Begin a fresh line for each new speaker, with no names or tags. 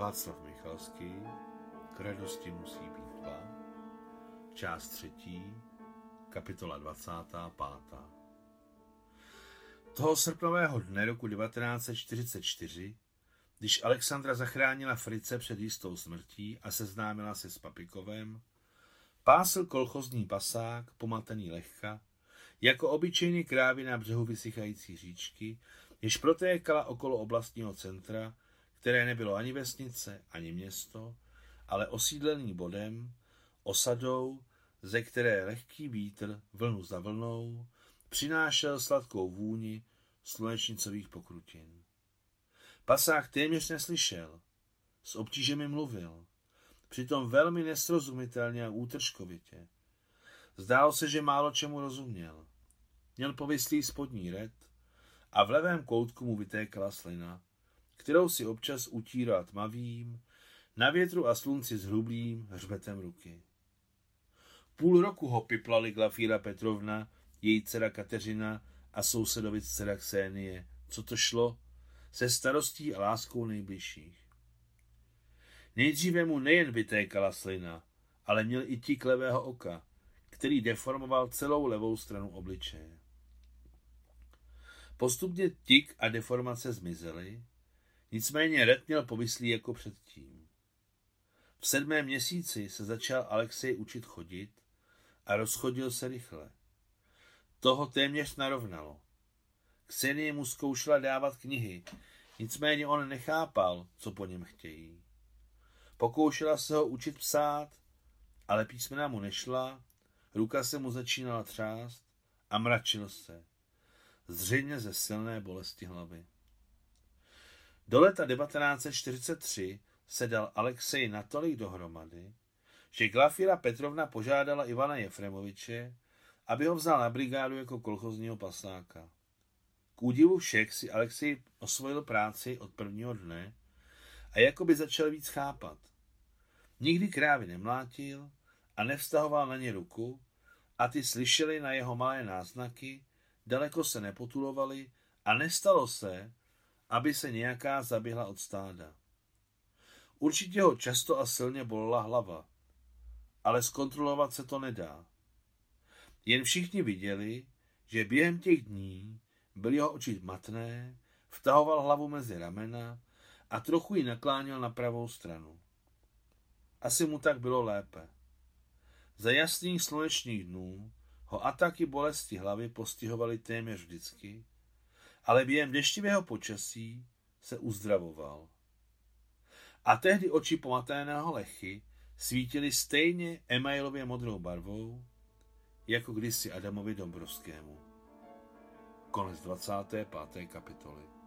Václav Michalský, k radosti musí být dva, část třetí, kapitola 25. Toho srpnového dne roku 1944, když Alexandra zachránila Frice před jistou smrtí a seznámila se s Papikovem, pásl kolchozní pasák, pomatený lehka, jako obyčejný krávy na břehu vysychající říčky, jež protékala okolo oblastního centra, které nebylo ani vesnice, ani město, ale osídlený bodem, osadou, ze které lehký vítr, vlnu za vlnou, přinášel sladkou vůni slunečnicových pokrutin. Pasák téměř neslyšel, s obtížemi mluvil, přitom velmi nesrozumitelně a útržkovitě. Zdálo se, že málo čemu rozuměl. Měl povislý spodní red a v levém koutku mu vytékala slina, kterou si občas utírá tmavým, na větru a slunci s hrublým hřbetem ruky. Půl roku ho piplali Glafíra Petrovna, její dcera Kateřina a sousedovic dcera Ksenie, co to šlo, se starostí a láskou nejbližších. Nejdříve mu nejen vytékala slina, ale měl i tik levého oka, který deformoval celou levou stranu obličeje. Postupně tik a deformace zmizely, nicméně red měl povyslý jako předtím. V sedmém měsíci se začal Alexej učit chodit a rozchodil se rychle. Toho téměř narovnalo. Ksenie mu zkoušela dávat knihy, nicméně on nechápal, co po něm chtějí. Pokoušela se ho učit psát, ale písmena mu nešla, ruka se mu začínala třást a mračil se. Zřejmě ze silné bolesti hlavy. Do leta 1943 se dal Alexej natolik dohromady, že Glafira Petrovna požádala Ivana Jefremoviče, aby ho vzal na brigádu jako kolchozního pasáka. K údivu všech si Alexej osvojil práci od prvního dne a jako by začal víc chápat. Nikdy krávy nemlátil a nevztahoval na ně ruku a ty slyšeli na jeho malé náznaky, daleko se nepotulovali a nestalo se, aby se nějaká zaběhla od stáda. Určitě ho často a silně bolela hlava, ale zkontrolovat se to nedá. Jen všichni viděli, že během těch dní byly jeho oči matné, vtahoval hlavu mezi ramena a trochu ji nakláněl na pravou stranu. Asi mu tak bylo lépe. Za jasných slunečních dnů ho ataky bolesti hlavy postihovaly téměř vždycky, ale během deštivého počasí se uzdravoval. A tehdy oči pomaténého lechy svítily stejně emailově modrou barvou, jako kdysi Adamovi Dombrovskému. Konec 25. kapitoly.